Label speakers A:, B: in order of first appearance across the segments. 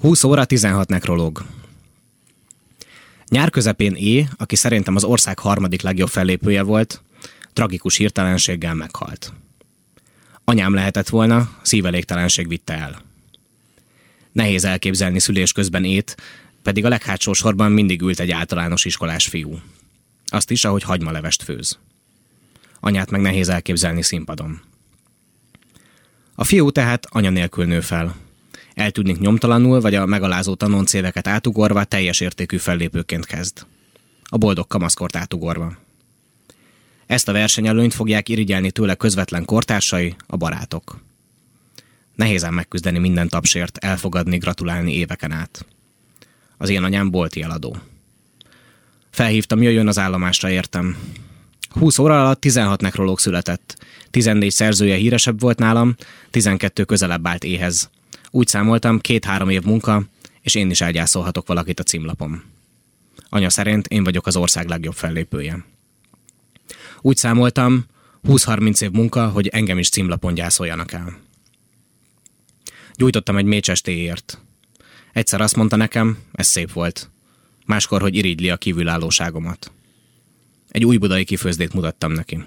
A: 20 óra 16 nekrológ. Nyár közepén É, aki szerintem az ország harmadik legjobb fellépője volt, tragikus hirtelenséggel meghalt. Anyám lehetett volna, szívelégtelenség vitte el. Nehéz elképzelni szülés közben ét, pedig a leghátsó sorban mindig ült egy általános iskolás fiú. Azt is, ahogy hagymalevest főz. Anyát meg nehéz elképzelni színpadon. A fiú tehát anya nélkül nő fel. Eltűnik nyomtalanul, vagy a megalázó tanoncéveket átugorva teljes értékű fellépőként kezd. A boldog kamaszkort átugorva. Ezt a versenyelőnyt fogják irigyelni tőle közvetlen kortársai, a barátok. Nehézen megküzdeni minden tapsért, elfogadni, gratulálni éveken át. Az én anyám bolti eladó. Felhívtam, jöjjön az állomásra, értem. 20 óra alatt 16 nekrológ született. 14 szerzője híresebb volt nálam, 12 közelebb állt éhez. Úgy számoltam, két-három év munka, és én is elgyászolhatok valakit a címlapom. Anya szerint én vagyok az ország legjobb fellépője. Úgy számoltam, 20-30 év munka, hogy engem is címlapon gyászoljanak el. Gyújtottam egy mécses téért. Egyszer azt mondta nekem, ez szép volt. Máskor, hogy irigyli a kívülállóságomat. Egy új budai kifőzdét mutattam neki.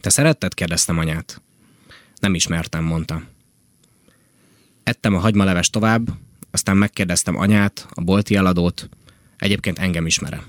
A: Te szeretted? kérdeztem anyát. Nem ismertem, mondta. Ettem a hagymalevest tovább, aztán megkérdeztem anyát, a bolti eladót, egyébként engem ismere.